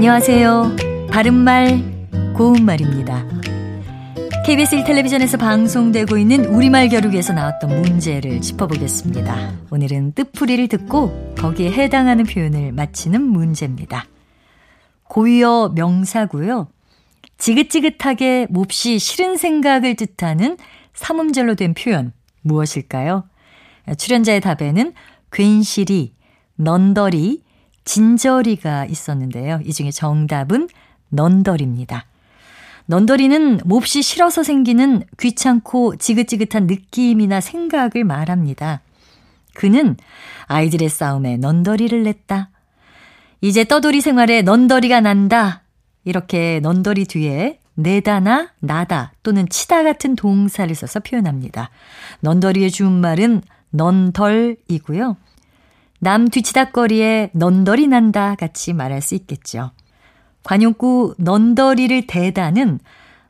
안녕하세요. 바른말, 고운말입니다. KBS 1텔레비전에서 방송되고 있는 우리말 겨루기에서 나왔던 문제를 짚어보겠습니다. 오늘은 뜻풀이를 듣고 거기에 해당하는 표현을 맞히는 문제입니다. 고유어 명사고요. 지긋지긋하게 몹시 싫은 생각을 뜻하는 삼음절로 된 표현 무엇일까요? 출연자의 답에는 괜시리, 넌더리, 진저리가 있었는데요. 이 중에 정답은 넌더리입니다. 넌더리는 몹시 싫어서 생기는 귀찮고 지긋지긋한 느낌이나 생각을 말합니다. 그는 아이들의 싸움에 넌더리를 냈다. 이제 떠돌이 생활에 넌더리가 난다. 이렇게 넌더리 뒤에 내다나 나다 또는 치다 같은 동사를 써서 표현합니다. 넌더리의 주말은 넌덜이고요. 남 뒤치다거리에 넌더리 난다 같이 말할 수 있겠죠. 관용구 넌더리를 대다는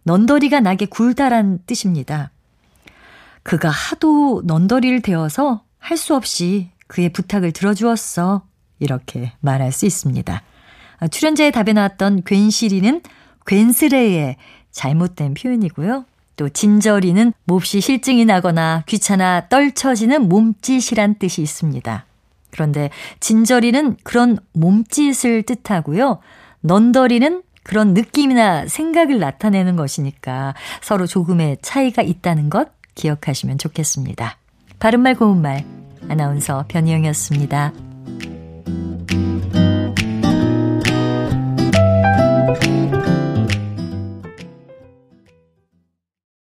넌더리가 나게 굴다란 뜻입니다. 그가 하도 넌더리를 대어서 할 수 없이 그의 부탁을 들어주었어. 이렇게 말할 수 있습니다. 아, 출연자의 답에 나왔던 괜시리는 괜스레의 잘못된 표현이고요. 또 진저리는 몹시 실증이 나거나 귀찮아 떨쳐지는 몸짓이란 뜻이 있습니다. 그런데 진저리는 그런 몸짓을 뜻하고요. 넌더리는 그런 느낌이나 생각을 나타내는 것이니까 서로 조금의 차이가 있다는 것 기억하시면 좋겠습니다. 바른말 고운말 아나운서 변희영이었습니다.